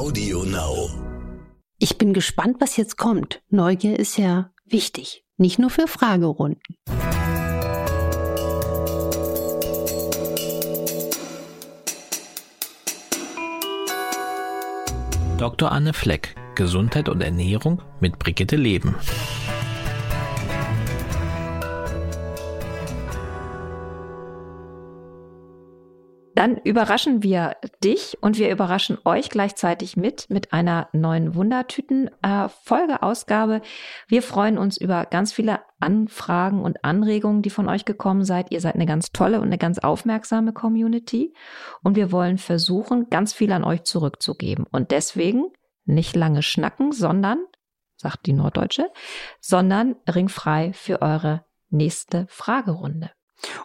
Audio Now. Ich bin gespannt, was jetzt kommt. Neugier ist ja wichtig, nicht nur für Fragerunden. Dr. Anne Fleck, Gesundheit und Ernährung mit Brigitte Leben. Dann überraschen wir dich und wir überraschen euch gleichzeitig mit, mit einer neuen Wundertüten-Folgeausgabe. Wir freuen uns über ganz viele Anfragen und Anregungen, die von euch gekommen seid. Ihr seid eine ganz tolle und eine ganz aufmerksame Community und wir wollen versuchen, ganz viel an euch zurückzugeben. Und deswegen nicht lange schnacken, sondern, sagt die Norddeutsche, sondern ringfrei für eure nächste Fragerunde.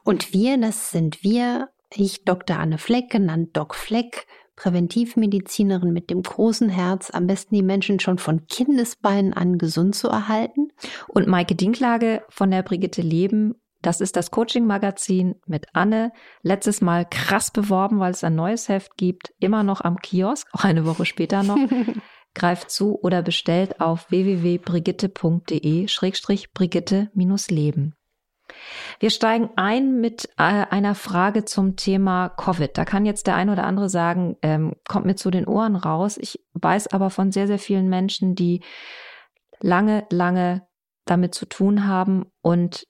Und wir, das sind wir, ich, Dr. Anne Fleck, genannt Doc Fleck, Präventivmedizinerin mit dem großen Herz, am besten die Menschen schon von Kindesbeinen an gesund zu erhalten. Und Maike Dinklage von der Brigitte Leben. Das ist das Coaching-Magazin mit Anne. Letztes Mal krass beworben, weil es ein neues Heft gibt. Immer noch am Kiosk, auch eine Woche später noch. Greift zu oder bestellt auf www.brigitte.de-brigitte-leben. Wir steigen ein mit äh, einer Frage zum Thema Covid. Da kann jetzt der ein oder andere sagen, ähm, kommt mir zu den Ohren raus. Ich weiß aber von sehr, sehr vielen Menschen, die lange, lange damit zu tun haben und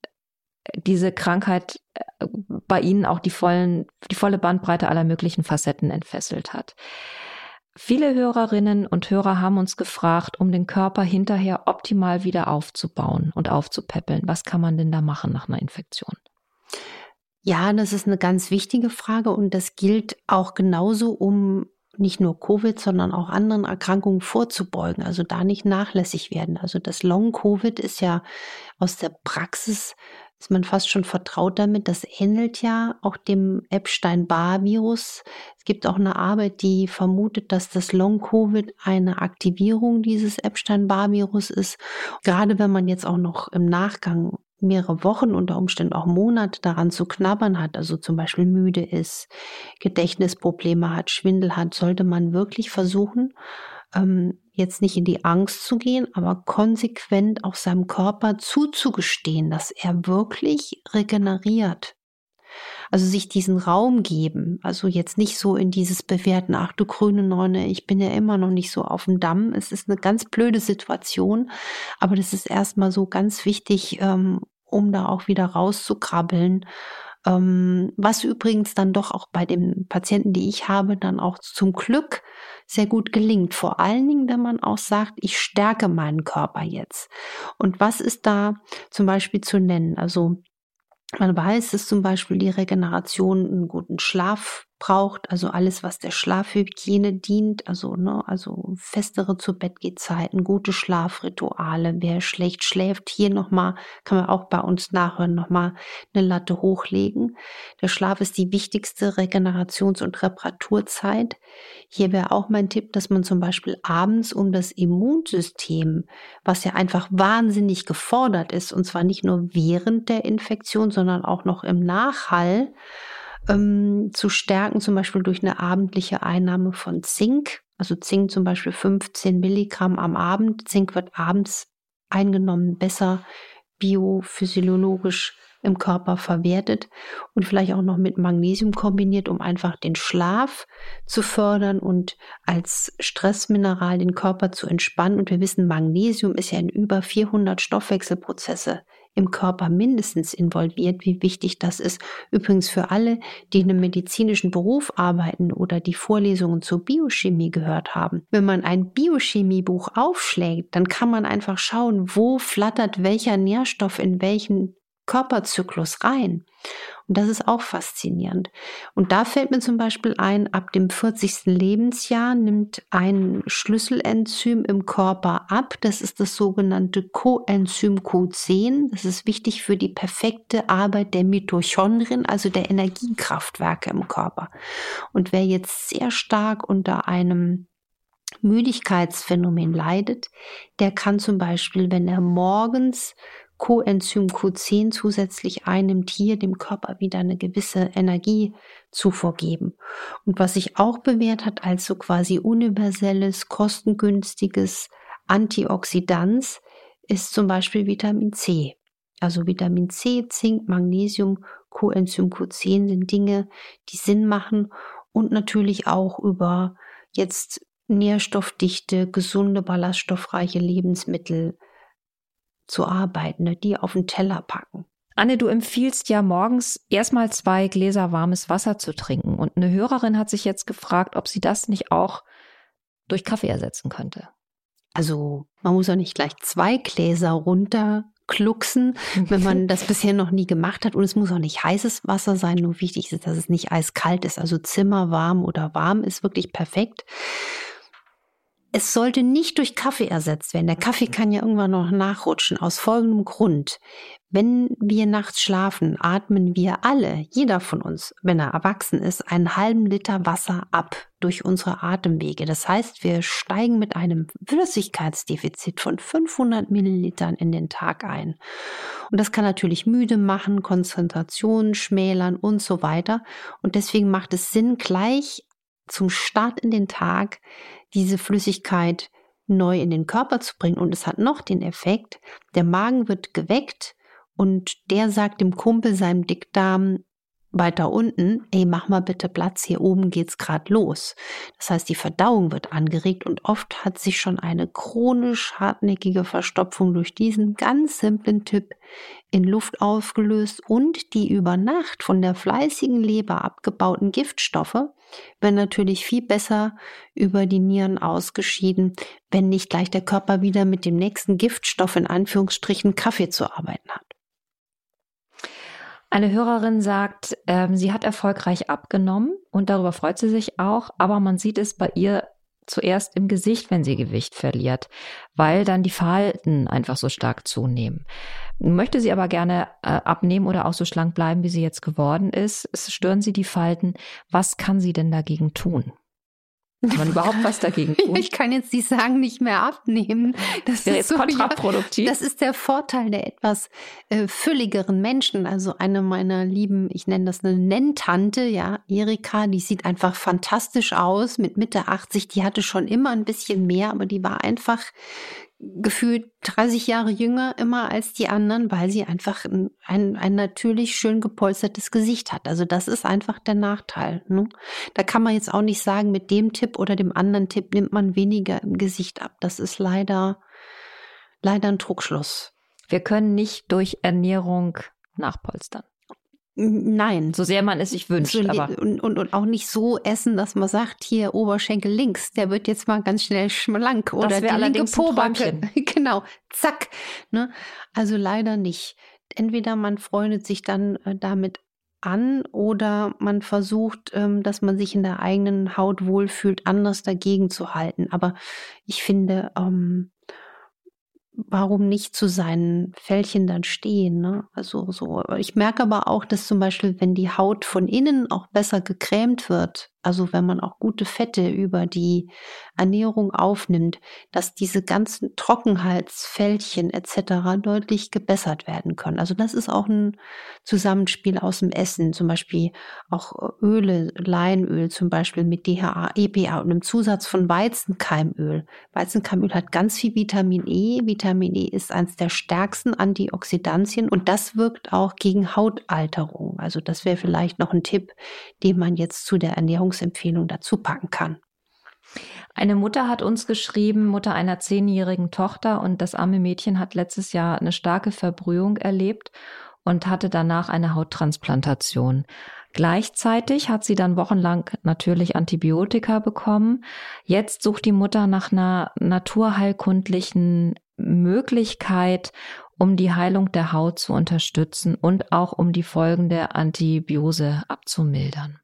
diese Krankheit äh, bei ihnen auch die vollen, die volle Bandbreite aller möglichen Facetten entfesselt hat. Viele Hörerinnen und Hörer haben uns gefragt, um den Körper hinterher optimal wieder aufzubauen und aufzupäppeln. Was kann man denn da machen nach einer Infektion? Ja, das ist eine ganz wichtige Frage und das gilt auch genauso, um nicht nur Covid, sondern auch anderen Erkrankungen vorzubeugen. Also da nicht nachlässig werden. Also das Long-Covid ist ja aus der Praxis ist man fast schon vertraut damit. Das ähnelt ja auch dem Epstein-Barr-Virus. Es gibt auch eine Arbeit, die vermutet, dass das Long-Covid eine Aktivierung dieses Epstein-Barr-Virus ist. Gerade wenn man jetzt auch noch im Nachgang mehrere Wochen, unter Umständen auch Monate daran zu knabbern hat, also zum Beispiel müde ist, Gedächtnisprobleme hat, Schwindel hat, sollte man wirklich versuchen, ähm, jetzt nicht in die Angst zu gehen, aber konsequent auch seinem Körper zuzugestehen, dass er wirklich regeneriert. Also sich diesen Raum geben, also jetzt nicht so in dieses Bewerten, ach du grüne Neune, ich bin ja immer noch nicht so auf dem Damm. Es ist eine ganz blöde Situation, aber das ist erstmal so ganz wichtig, ähm, um da auch wieder rauszukrabbeln was übrigens dann doch auch bei den Patienten, die ich habe, dann auch zum Glück sehr gut gelingt. Vor allen Dingen, wenn man auch sagt, ich stärke meinen Körper jetzt. Und was ist da zum Beispiel zu nennen? Also man weiß, dass zum Beispiel die Regeneration einen guten Schlaf braucht, also alles, was der Schlafhygiene dient, also, ne, also festere zu Bettgehzeiten, gute Schlafrituale. Wer schlecht schläft, hier nochmal, kann man auch bei uns nachhören, nochmal eine Latte hochlegen. Der Schlaf ist die wichtigste Regenerations- und Reparaturzeit. Hier wäre auch mein Tipp, dass man zum Beispiel abends um das Immunsystem, was ja einfach wahnsinnig gefordert ist, und zwar nicht nur während der Infektion, sondern auch noch im Nachhall, ähm, zu stärken, zum Beispiel durch eine abendliche Einnahme von Zink. Also Zink zum Beispiel 15 Milligramm am Abend. Zink wird abends eingenommen, besser biophysiologisch im Körper verwertet und vielleicht auch noch mit Magnesium kombiniert, um einfach den Schlaf zu fördern und als Stressmineral den Körper zu entspannen. Und wir wissen, Magnesium ist ja in über 400 Stoffwechselprozesse im Körper mindestens involviert, wie wichtig das ist. Übrigens für alle, die in einem medizinischen Beruf arbeiten oder die Vorlesungen zur Biochemie gehört haben. Wenn man ein Biochemiebuch aufschlägt, dann kann man einfach schauen, wo flattert welcher Nährstoff in welchen Körperzyklus rein. Und das ist auch faszinierend. Und da fällt mir zum Beispiel ein, ab dem 40. Lebensjahr nimmt ein Schlüsselenzym im Körper ab. Das ist das sogenannte Coenzym Q10. Das ist wichtig für die perfekte Arbeit der Mitochondrien, also der Energiekraftwerke im Körper. Und wer jetzt sehr stark unter einem Müdigkeitsphänomen leidet, der kann zum Beispiel, wenn er morgens Coenzym Q10 zusätzlich einnimmt, hier dem Körper wieder eine gewisse Energie zu vorgeben. Und was sich auch bewährt hat als so quasi universelles, kostengünstiges Antioxidans, ist zum Beispiel Vitamin C. Also Vitamin C, Zink, Magnesium, Coenzym Q10 sind Dinge, die Sinn machen und natürlich auch über jetzt nährstoffdichte, gesunde, ballaststoffreiche Lebensmittel zu arbeiten, ne, die auf den Teller packen. Anne, du empfiehlst ja morgens erstmal zwei Gläser warmes Wasser zu trinken. Und eine Hörerin hat sich jetzt gefragt, ob sie das nicht auch durch Kaffee ersetzen könnte. Also man muss ja nicht gleich zwei Gläser runterklucksen, wenn man das bisher noch nie gemacht hat. Und es muss auch nicht heißes Wasser sein. Nur wichtig ist, dass es nicht eiskalt ist. Also zimmerwarm oder warm ist wirklich perfekt es sollte nicht durch Kaffee ersetzt werden. Der Kaffee kann ja irgendwann noch nachrutschen. Aus folgendem Grund. Wenn wir nachts schlafen, atmen wir alle, jeder von uns, wenn er erwachsen ist, einen halben Liter Wasser ab durch unsere Atemwege. Das heißt, wir steigen mit einem Flüssigkeitsdefizit von 500 Millilitern in den Tag ein. Und das kann natürlich müde machen, Konzentration schmälern und so weiter. Und deswegen macht es Sinn, gleich zum Start in den Tag diese Flüssigkeit neu in den Körper zu bringen. Und es hat noch den Effekt, der Magen wird geweckt und der sagt dem Kumpel, seinem Dickdarm, weiter unten, ey, mach mal bitte Platz, hier oben geht's gerade los. Das heißt, die Verdauung wird angeregt und oft hat sich schon eine chronisch hartnäckige Verstopfung durch diesen ganz simplen Tipp in Luft aufgelöst und die über Nacht von der fleißigen Leber abgebauten Giftstoffe werden natürlich viel besser über die Nieren ausgeschieden, wenn nicht gleich der Körper wieder mit dem nächsten Giftstoff in Anführungsstrichen Kaffee zu arbeiten hat. Eine Hörerin sagt, ähm, sie hat erfolgreich abgenommen und darüber freut sie sich auch, aber man sieht es bei ihr zuerst im Gesicht, wenn sie Gewicht verliert, weil dann die Falten einfach so stark zunehmen. Möchte sie aber gerne äh, abnehmen oder auch so schlank bleiben, wie sie jetzt geworden ist, stören sie die Falten. Was kann sie denn dagegen tun? Kann man überhaupt was dagegen tun? Ich kann jetzt nicht sagen, nicht mehr abnehmen. Das wäre jetzt so, kontraproduktiv. Ja, das ist der Vorteil der etwas äh, fülligeren Menschen. Also eine meiner lieben, ich nenne das eine Nenntante, ja, Erika, die sieht einfach fantastisch aus mit Mitte 80. Die hatte schon immer ein bisschen mehr, aber die war einfach gefühlt 30 Jahre jünger immer als die anderen, weil sie einfach ein, ein, natürlich schön gepolstertes Gesicht hat. Also das ist einfach der Nachteil. Ne? Da kann man jetzt auch nicht sagen, mit dem Tipp oder dem anderen Tipp nimmt man weniger im Gesicht ab. Das ist leider, leider ein Druckschluss. Wir können nicht durch Ernährung nachpolstern. Nein. So sehr man es sich wünscht. So, aber. Und, und, und auch nicht so essen, dass man sagt, hier Oberschenkel links, der wird jetzt mal ganz schnell schlank. Oder die linke Pobacke. genau, zack. Ne? Also leider nicht. Entweder man freundet sich dann äh, damit an oder man versucht, ähm, dass man sich in der eigenen Haut wohlfühlt, anders dagegen zu halten. Aber ich finde, ähm, warum nicht zu seinen Fältchen dann stehen. Ne? Also so. Ich merke aber auch, dass zum Beispiel, wenn die Haut von innen auch besser gecremt wird, also wenn man auch gute Fette über die Ernährung aufnimmt, dass diese ganzen Trockenheitsfältchen etc. deutlich gebessert werden können. Also das ist auch ein Zusammenspiel aus dem Essen, zum Beispiel auch Öle, Leinöl zum Beispiel mit DHA, EPA und einem Zusatz von Weizenkeimöl. Weizenkeimöl hat ganz viel Vitamin E. Vitamin E ist eines der stärksten Antioxidantien und das wirkt auch gegen Hautalterung. Also das wäre vielleicht noch ein Tipp, den man jetzt zu der Ernährung Ernährungsempfehlung dazu packen kann. Eine Mutter hat uns geschrieben, Mutter einer zehnjährigen Tochter, und das arme Mädchen hat letztes Jahr eine starke Verbrühung erlebt und hatte danach eine Hauttransplantation. Gleichzeitig hat sie dann wochenlang natürlich Antibiotika bekommen. Jetzt sucht die Mutter nach einer naturheilkundlichen Möglichkeit, um die Heilung der Haut zu unterstützen und auch um die Folgen der Antibiose abzumildern.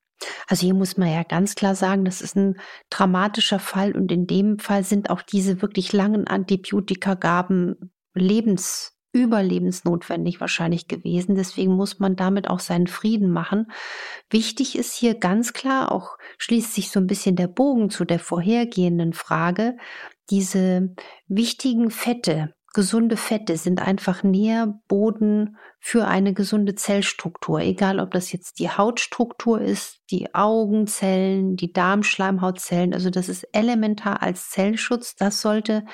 Also hier muss man ja ganz klar sagen, das ist ein dramatischer Fall und in dem Fall sind auch diese wirklich langen Antibiotikagaben lebens überlebensnotwendig wahrscheinlich gewesen. Deswegen muss man damit auch seinen Frieden machen. Wichtig ist hier ganz klar, auch schließt sich so ein bisschen der Bogen zu der vorhergehenden Frage, diese wichtigen Fette, gesunde Fette sind einfach Nährboden für eine gesunde Zellstruktur, egal ob das jetzt die Hautstruktur ist, die Augenzellen, die Darmschleimhautzellen, also das ist elementar als Zellschutz, das sollte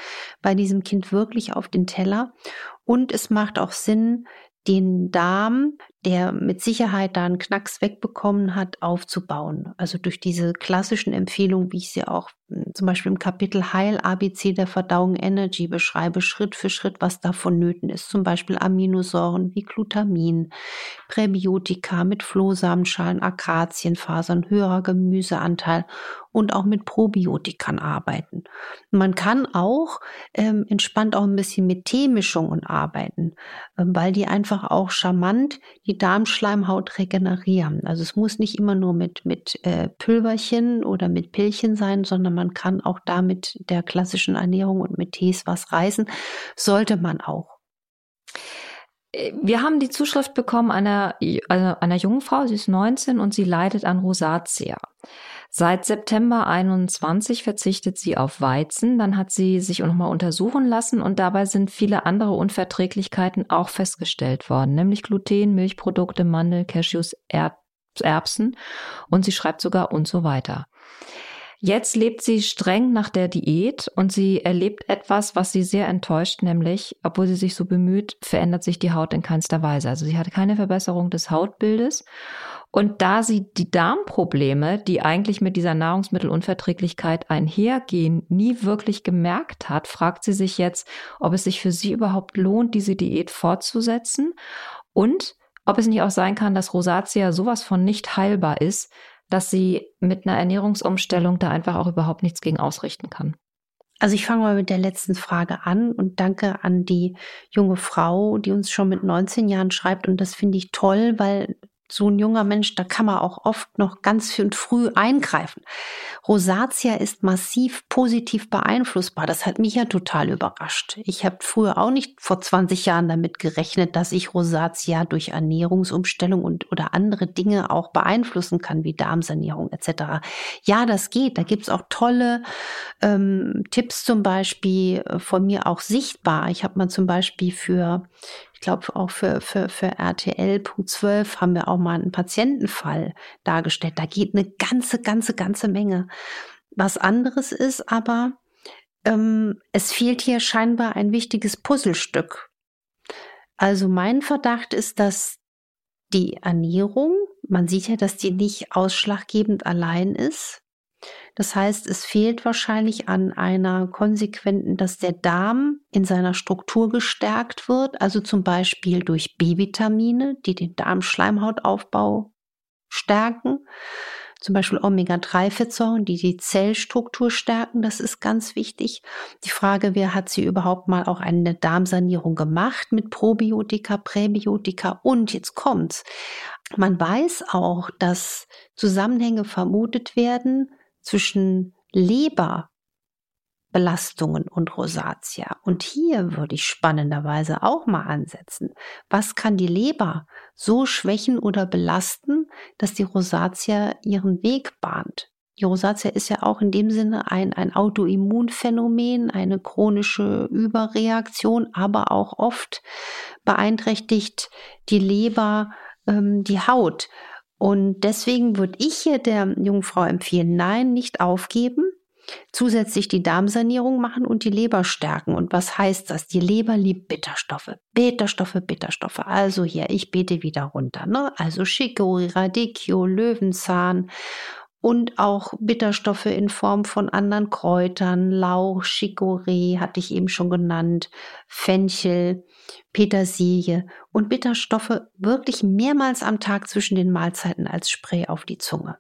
bei diesem Kind wirklich auf den Teller. Und es macht auch Sinn, den Darm, der mit Sicherheit da einen Knacks wegbekommen hat, aufzubauen. Also durch diese klassischen Empfehlungen, wie ich sie auch hm, zum Beispiel im Kapitel Heil ABC der Verdauung Energy beschreibe, Schritt für Schritt, was da vonnöten ist. Zum Beispiel Aminosäuren wie Glutamin, Präbiotika mit Flohsamenschalen, Akazienfasern, höherer Gemüseanteil und auch mit Probiotikern arbeiten. Man kann auch ähm, entspannt auch ein bisschen mit Teemischungen arbeiten, äh, weil die einfach auch charmant die Darmschleimhaut regenerieren. Also es muss nicht immer nur mit, mit äh, Pülverchen oder mit Pillchen sein, sondern man kann auch da mit der klassischen Ernährung und mit Tees was reißen. Sollte man auch. Wir haben die Zuschrift bekommen einer, also einer jungen Frau, sie ist 19 und sie leidet an Rosatia. Seit September 21 verzichtet sie auf Weizen. Dann hat sie sich nochmal untersuchen lassen und dabei sind viele andere Unverträglichkeiten auch festgestellt worden, nämlich Gluten, Milchprodukte, Mandel, Cashews, Erbsen und sie schreibt sogar und so weiter. Jetzt lebt sie streng nach der Diät und sie erlebt etwas, was sie sehr enttäuscht, nämlich, obwohl sie sich so bemüht, verändert sich die Haut in keinster Weise. Also sie hat keine Verbesserung des Hautbildes und da sie die Darmprobleme, die eigentlich mit dieser Nahrungsmittelunverträglichkeit einhergehen, nie wirklich gemerkt hat, fragt sie sich jetzt, ob es sich für sie überhaupt lohnt, diese Diät fortzusetzen und ob es nicht auch sein kann, dass Rosatia sowas von nicht heilbar ist, dass sie mit einer Ernährungsumstellung da einfach auch überhaupt nichts gegen ausrichten kann. Also ich fange mal mit der letzten Frage an und danke an die junge Frau, die uns schon mit 19 Jahren schreibt. Und das finde ich toll, weil so ein junger Mensch, da kann man auch oft noch ganz früh eingreifen. Rosatia ist massiv positiv beeinflussbar. Das hat mich ja total überrascht. Ich habe früher auch nicht vor 20 Jahren damit gerechnet, dass ich Rosatia durch Ernährungsumstellung und oder andere Dinge auch beeinflussen kann, wie Darmsanierung etc. Ja, das geht. Da gibt's auch tolle ähm, Tipps zum Beispiel äh, von mir auch sichtbar. Ich habe mal zum Beispiel für ich glaube auch für, für, für RTL Punkt 12 haben wir auch mal einen Patientenfall dargestellt. Da geht eine ganze, ganze, ganze Menge. Was anderes ist aber, ähm, es fehlt hier scheinbar ein wichtiges Puzzlestück. Also mein Verdacht ist, dass die Ernährung, man sieht ja, dass die nicht ausschlaggebend allein ist, das heißt, es fehlt wahrscheinlich an einer konsequenten, dass der Darm in seiner Struktur gestärkt wird, also zum Beispiel durch B-Vitamine, die den Darmschleimhautaufbau stärken, zum Beispiel Omega-3-Fettsäuren, die die Zellstruktur stärken. Das ist ganz wichtig. Die Frage, wer hat sie überhaupt mal auch eine Darmsanierung gemacht mit Probiotika, Präbiotika und jetzt kommt's. Man weiß auch, dass Zusammenhänge vermutet werden zwischen Leberbelastungen und Rosatia. Und hier würde ich spannenderweise auch mal ansetzen. Was kann die Leber so schwächen oder belasten, dass die Rosatia ihren Weg bahnt? Die Rosatia ist ja auch in dem Sinne ein, ein Autoimmunphänomen, eine chronische Überreaktion, aber auch oft beeinträchtigt die Leber ähm, die Haut. Und deswegen würde ich hier der jungen Frau empfehlen, nein, nicht aufgeben, zusätzlich die Darmsanierung machen und die Leber stärken. Und was heißt das? Die Leber liebt Bitterstoffe. Bitterstoffe, Bitterstoffe. Also hier, ich bete wieder runter. Ne? Also Chicorée, Radicchio, Löwenzahn und auch Bitterstoffe in Form von anderen Kräutern, Lauch, Chicorée hatte ich eben schon genannt, Fenchel, Petersilie und Bitterstoffe wirklich mehrmals am Tag zwischen den Mahlzeiten als Spray auf die Zunge.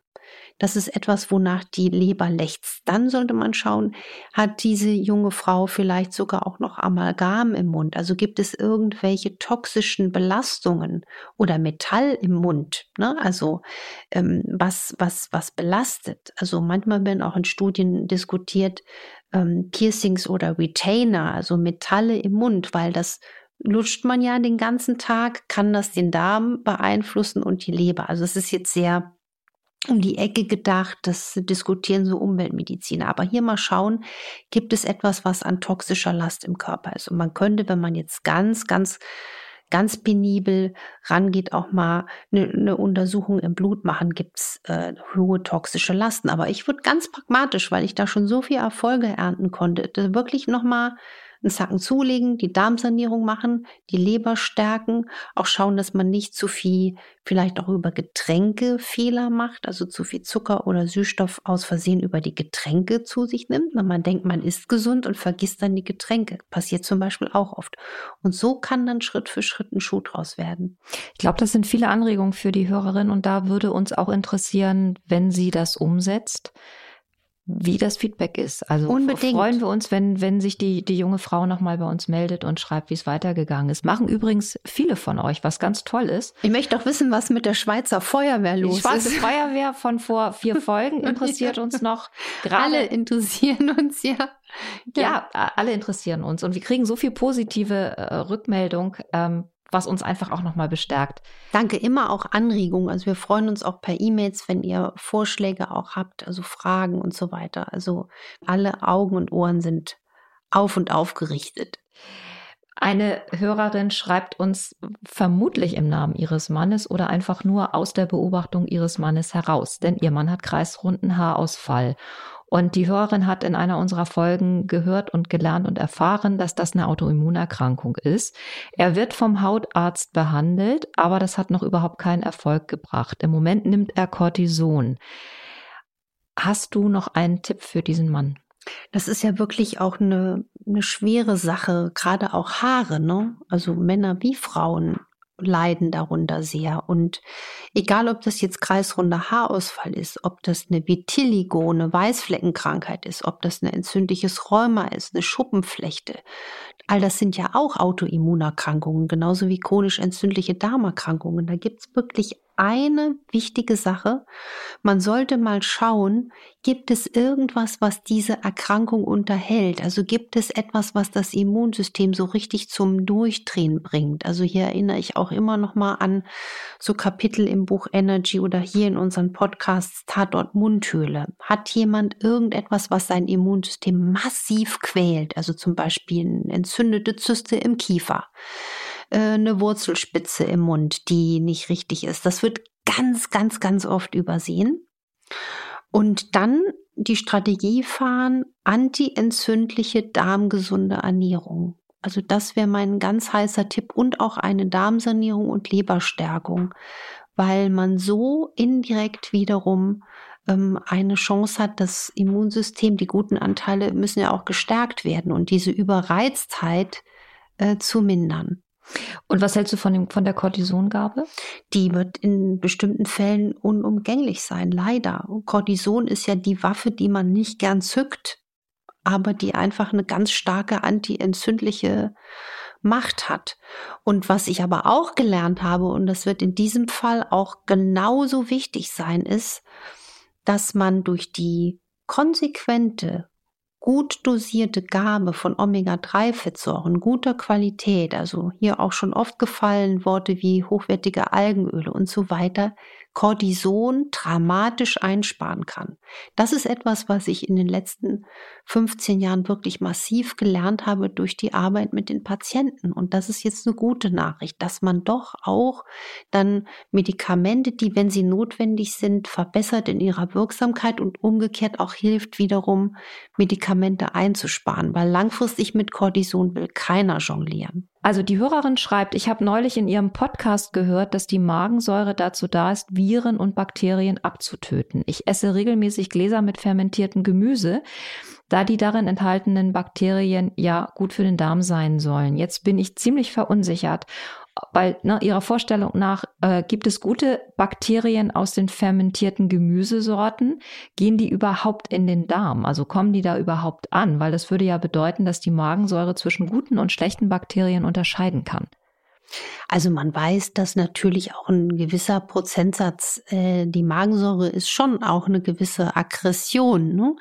Das ist etwas, wonach die Leber lechzt. Dann sollte man schauen, hat diese junge Frau vielleicht sogar auch noch Amalgam im Mund? Also gibt es irgendwelche toxischen Belastungen oder Metall im Mund? Ne? Also ähm, was, was, was belastet? Also manchmal werden auch in Studien diskutiert, ähm, Piercings oder Retainer, also Metalle im Mund, weil das lutscht man ja den ganzen Tag, kann das den Darm beeinflussen und die Leber. Also es ist jetzt sehr um die Ecke gedacht. Das diskutieren so Umweltmediziner. Aber hier mal schauen, gibt es etwas, was an toxischer Last im Körper ist? Und man könnte, wenn man jetzt ganz, ganz ganz penibel rangeht, auch mal eine, eine Untersuchung im Blut machen, gibt's äh, hohe toxische Lasten. Aber ich würde ganz pragmatisch, weil ich da schon so viel Erfolge ernten konnte, wirklich nochmal einen Zacken zulegen, die Darmsanierung machen, die Leber stärken, auch schauen, dass man nicht zu viel vielleicht auch über Getränke Fehler macht, also zu viel Zucker oder Süßstoff aus Versehen über die Getränke zu sich nimmt, wenn man denkt, man ist gesund und vergisst dann die Getränke. Passiert zum Beispiel auch oft. Und so kann dann Schritt für Schritt ein Schuh draus werden. Ich glaube, das sind viele Anregungen für die Hörerin und da würde uns auch interessieren, wenn sie das umsetzt wie das Feedback ist. Also Unbedingt. freuen wir uns, wenn, wenn sich die, die junge Frau nochmal bei uns meldet und schreibt, wie es weitergegangen ist. Machen übrigens viele von euch, was ganz toll ist. Ich möchte auch wissen, was mit der Schweizer Feuerwehr los die Schweizer ist. Feuerwehr von vor vier Folgen interessiert uns noch. Gerade, alle interessieren uns, ja. ja. Ja, alle interessieren uns. Und wir kriegen so viel positive äh, Rückmeldung. Ähm, was uns einfach auch nochmal bestärkt. Danke, immer auch Anregungen. Also wir freuen uns auch per E-Mails, wenn ihr Vorschläge auch habt, also Fragen und so weiter. Also alle Augen und Ohren sind auf und aufgerichtet. Eine Hörerin schreibt uns vermutlich im Namen ihres Mannes oder einfach nur aus der Beobachtung ihres Mannes heraus, denn ihr Mann hat kreisrunden Haarausfall und die Hörerin hat in einer unserer Folgen gehört und gelernt und erfahren, dass das eine Autoimmunerkrankung ist. Er wird vom Hautarzt behandelt, aber das hat noch überhaupt keinen Erfolg gebracht. Im Moment nimmt er Cortison. Hast du noch einen Tipp für diesen Mann? Das ist ja wirklich auch eine, eine schwere Sache, gerade auch Haare, ne? Also Männer wie Frauen leiden darunter sehr. Und egal, ob das jetzt kreisrunder Haarausfall ist, ob das eine Vitiligo, eine Weißfleckenkrankheit ist, ob das ein entzündliches Rheuma ist, eine Schuppenflechte, all das sind ja auch Autoimmunerkrankungen, genauso wie chronisch entzündliche Darmerkrankungen. Da gibt's wirklich eine wichtige Sache. Man sollte mal schauen, gibt es irgendwas, was diese Erkrankung unterhält? Also gibt es etwas, was das Immunsystem so richtig zum Durchdrehen bringt? Also hier erinnere ich auch immer noch mal an so Kapitel im Buch Energy oder hier in unseren Podcasts Tatort Mundhöhle. Hat jemand irgendetwas, was sein Immunsystem massiv quält? Also zum Beispiel eine entzündete Zyste im Kiefer äh, eine Wurzelspitze im Mund, die nicht richtig ist. Das wird ganz, ganz, ganz oft übersehen. Und dann die Strategie fahren, antientzündliche, darmgesunde Ernährung. Also das wäre mein ganz heißer Tipp und auch eine Darmsanierung und Leberstärkung, weil man so indirekt wiederum ähm, eine Chance hat, das Immunsystem, die guten Anteile müssen ja auch gestärkt werden und diese Überreiztheit äh, zu mindern. Und was hältst du von, dem, von der Cortisongabe? Die wird in bestimmten Fällen unumgänglich sein, leider. Cortison ist ja die Waffe, die man nicht gern zückt, aber die einfach eine ganz starke antientzündliche Macht hat. Und was ich aber auch gelernt habe, und das wird in diesem Fall auch genauso wichtig sein, ist, dass man durch die konsequente gut dosierte Gabe von Omega-3-Fettsäuren guter Qualität, also hier auch schon oft gefallen Worte wie hochwertige Algenöle und so weiter, Cortison dramatisch einsparen kann. Das ist etwas, was ich in den letzten 15 Jahren wirklich massiv gelernt habe durch die Arbeit mit den Patienten. Und das ist jetzt eine gute Nachricht, dass man doch auch dann Medikamente, die, wenn sie notwendig sind, verbessert in ihrer Wirksamkeit und umgekehrt auch hilft, wiederum Medikamente einzusparen, weil langfristig mit Cortison will keiner jonglieren. Also die Hörerin schreibt, ich habe neulich in ihrem Podcast gehört, dass die Magensäure dazu da ist, Viren und Bakterien abzutöten. Ich esse regelmäßig Gläser mit fermentiertem Gemüse, da die darin enthaltenen Bakterien ja gut für den Darm sein sollen. Jetzt bin ich ziemlich verunsichert, weil ne, ihrer Vorstellung nach äh, gibt es gute Bakterien aus den fermentierten Gemüsesorten. Gehen die überhaupt in den Darm? Also kommen die da überhaupt an? Weil das würde ja bedeuten, dass die Magensäure zwischen guten und schlechten Bakterien unterscheiden kann. Also man weiß, dass natürlich auch ein gewisser Prozentsatz, äh, die Magensäure ist schon auch eine gewisse Aggression. Ne?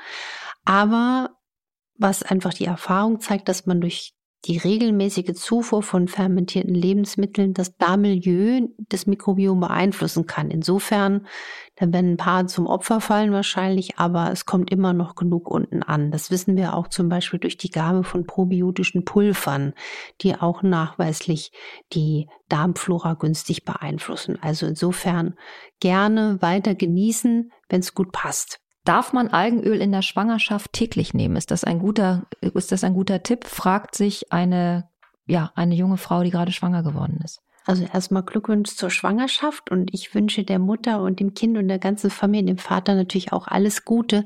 Aber was einfach die Erfahrung zeigt, dass man durch die regelmäßige Zufuhr von fermentierten Lebensmitteln das Darmmilieu des Mikrobiom beeinflussen kann. Insofern, da werden ein paar zum Opfer fallen wahrscheinlich, aber es kommt immer noch genug unten an. Das wissen wir auch zum Beispiel durch die Gabe von probiotischen Pulvern, die auch nachweislich die Darmflora günstig beeinflussen. Also insofern gerne weiter genießen, wenn es gut passt. Darf man Algenöl in der Schwangerschaft täglich nehmen? Ist das ein guter, ist das ein guter Tipp? Fragt sich eine, ja, eine junge Frau, die gerade schwanger geworden ist. Also erstmal Glückwunsch zur Schwangerschaft und ich wünsche der Mutter und dem Kind und der ganzen Familie, dem Vater natürlich auch alles Gute.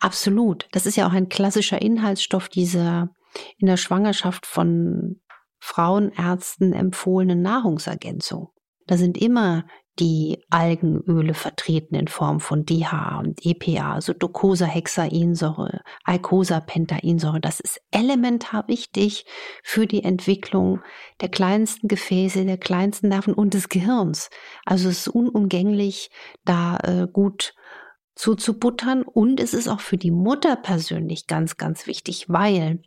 Absolut. Das ist ja auch ein klassischer Inhaltsstoff dieser in der Schwangerschaft von Frauenärzten empfohlenen Nahrungsergänzung. Da sind immer die Algenöle vertreten in Form von DHA und EPA, also Docosahexaensäure, Eicosapentaensäure. Das ist elementar wichtig für die Entwicklung der kleinsten Gefäße, der kleinsten Nerven und des Gehirns. Also es ist unumgänglich, da äh, gut zuzubuttern und es ist auch für die Mutter persönlich ganz, ganz wichtig, weil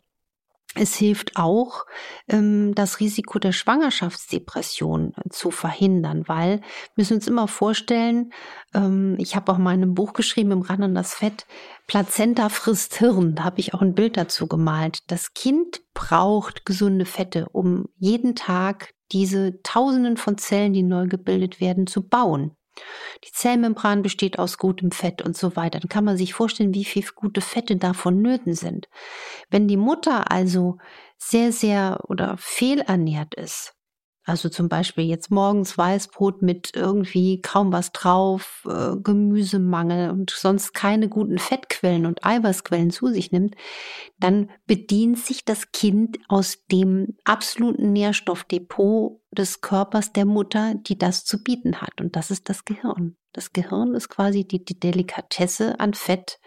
es hilft auch, ähm, das Risiko der Schwangerschaftsdepression äh, zu verhindern, weil wir müssen uns immer vorstellen, ähm, ich habe auch mal in einem Buch geschrieben, im Ran an das Fett, Plazenta frisst Hirn, da habe ich auch ein Bild dazu gemalt. Das Kind braucht gesunde Fette, um jeden Tag diese Tausenden von Zellen, die neu gebildet werden, zu bauen. Die Zellmembran besteht aus gutem Fett und so weiter. Dann kann man sich vorstellen, wie viel gute Fette da vonnöten sind. Wenn die Mutter also sehr, sehr oder fehlernährt ist, also zum Beispiel jetzt morgens Weißbrot mit irgendwie kaum was drauf, äh, Gemüsemangel und sonst keine guten Fettquellen und Eiweißquellen zu sich nimmt, dann bedient sich das Kind aus dem absoluten Nährstoffdepot des Körpers der Mutter, die das zu bieten hat. Und das ist das Gehirn. Das Gehirn ist quasi die, die Delikatesse an Fett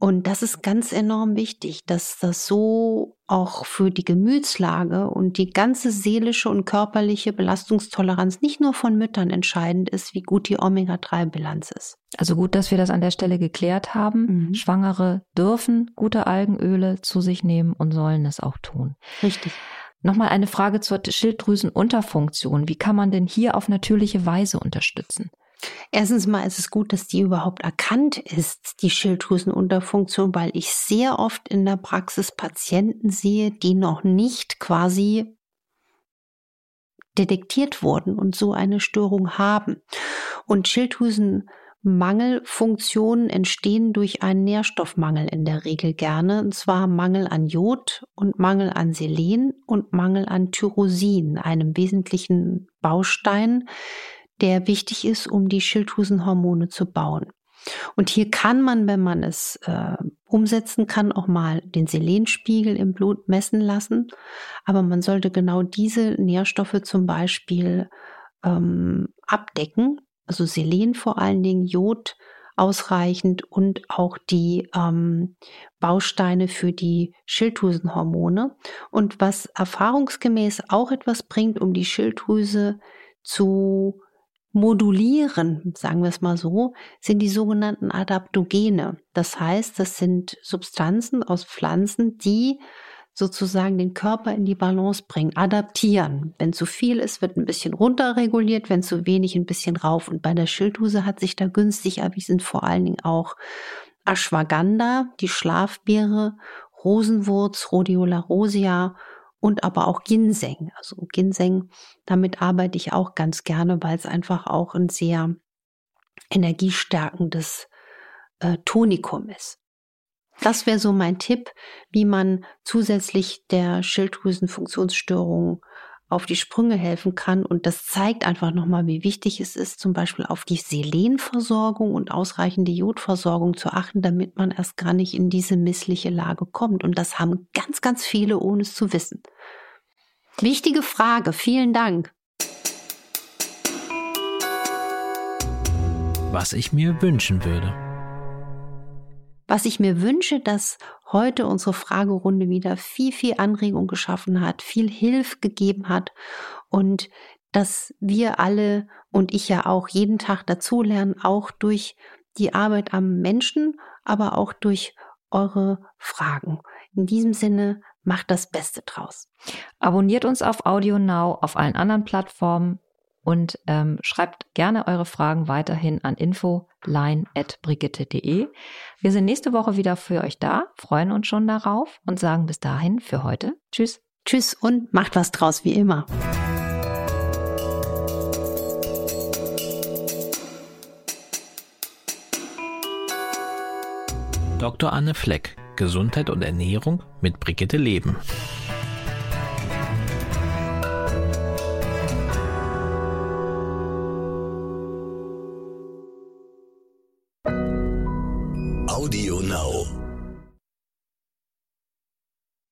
und das ist ganz enorm wichtig, dass das so auch für die Gemütslage und die ganze seelische und körperliche Belastungstoleranz nicht nur von Müttern entscheidend ist, wie gut die Omega-3-Bilanz ist. Also gut, dass wir das an der Stelle geklärt haben. Mhm. Schwangere dürfen gute Algenöle zu sich nehmen und sollen es auch tun. Richtig. Nochmal eine Frage zur Schilddrüsenunterfunktion. Wie kann man denn hier auf natürliche Weise unterstützen? Erstens mal ist es gut, dass die überhaupt erkannt ist, die Schilddrüsenunterfunktion, weil ich sehr oft in der Praxis Patienten sehe, die noch nicht quasi detektiert wurden und so eine Störung haben. Und Schilddrüsenmangelfunktionen entstehen durch einen Nährstoffmangel in der Regel gerne, und zwar Mangel an Jod und Mangel an Selen und Mangel an Tyrosin, einem wesentlichen Baustein der wichtig ist, um die Schilddrüsenhormone zu bauen. Und hier kann man, wenn man es äh, umsetzen kann, auch mal den Selenspiegel im Blut messen lassen. Aber man sollte genau diese Nährstoffe zum Beispiel ähm, abdecken. Also Selen vor allen Dingen, Jod ausreichend und auch die ähm, Bausteine für die Schilddrüsenhormone. Und was erfahrungsgemäß auch etwas bringt, um die Schilddrüse zu modulieren, sagen wir es mal so, sind die sogenannten Adaptogene. Das heißt, das sind Substanzen aus Pflanzen, die sozusagen den Körper in die Balance bringen, adaptieren. Wenn zu viel ist, wird ein bisschen runterreguliert, wenn zu wenig ein bisschen rauf. Und bei der Schilddrüse hat sich da günstig erwiesen vor allen Dingen auch Ashwagandha, die Schlafbeere, Rosenwurz, Rhodiola rosea und aber auch Ginseng. Also Ginseng, damit arbeite ich auch ganz gerne, weil es einfach auch ein sehr energiestärkendes äh, Tonikum ist. Das wäre so mein Tipp, wie man zusätzlich der Schilddrüsenfunktionsstörung auf die Sprünge helfen kann. Und das zeigt einfach nochmal, wie wichtig es ist, zum Beispiel auf die Selenversorgung und ausreichende Jodversorgung zu achten, damit man erst gar nicht in diese missliche Lage kommt. Und das haben ganz, ganz viele, ohne es zu wissen. Wichtige Frage. Vielen Dank. Was ich mir wünschen würde. Was ich mir wünsche, dass heute unsere Fragerunde wieder viel, viel Anregung geschaffen hat, viel Hilfe gegeben hat und dass wir alle und ich ja auch jeden Tag dazulernen, auch durch die Arbeit am Menschen, aber auch durch eure Fragen. In diesem Sinne, macht das Beste draus. Abonniert uns auf Audio Now, auf allen anderen Plattformen und ähm, schreibt gerne eure Fragen weiterhin an infoline.brigitte.de. Wir sind nächste Woche wieder für euch da, freuen uns schon darauf und sagen bis dahin für heute Tschüss. Tschüss und macht was draus wie immer. Dr. Anne Fleck, Gesundheit und Ernährung mit Brigitte Leben.